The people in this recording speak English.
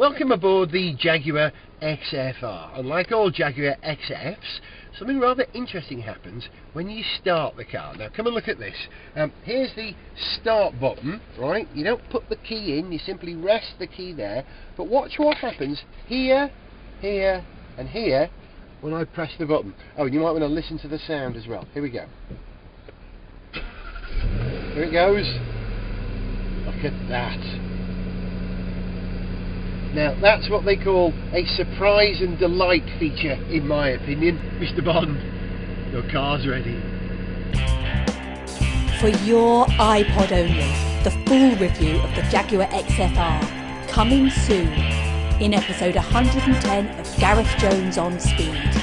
Welcome aboard the Jaguar XFR. Unlike all Jaguar XFs, something rather interesting happens when you start the car. Now come and look at this. Um, here's the start button, right? You don't put the key in, you simply rest the key there. But watch what happens here, here and here when I press the button. Oh, you might want to listen to the sound as well. Here we go. Here it goes. Look at that. Now, that's what they call a surprise and delight feature, in my opinion. Mr. Bond, your car's ready. For your iPod only, the full review of the Jaguar XFR, coming soon in episode 110 of Gareth Jones on Speed.